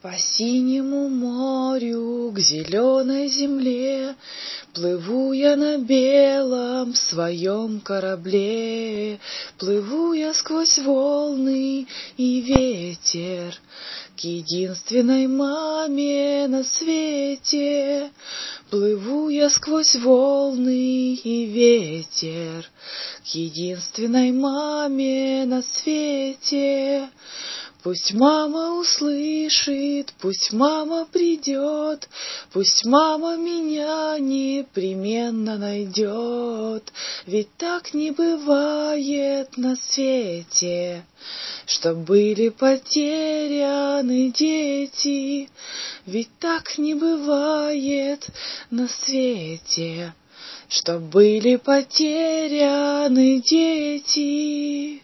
По синему морю к зеленой земле Плыву я на белом своем корабле, Плыву я сквозь волны и ветер К единственной маме на свете. Плыву я сквозь волны и ветер К единственной маме на свете. Пусть мама услышит, пусть мама придет, Пусть мама меня непременно найдет, Ведь так не бывает на свете, Чтоб были потеряны дети, Ведь так не бывает на свете, Чтоб были потеряны дети.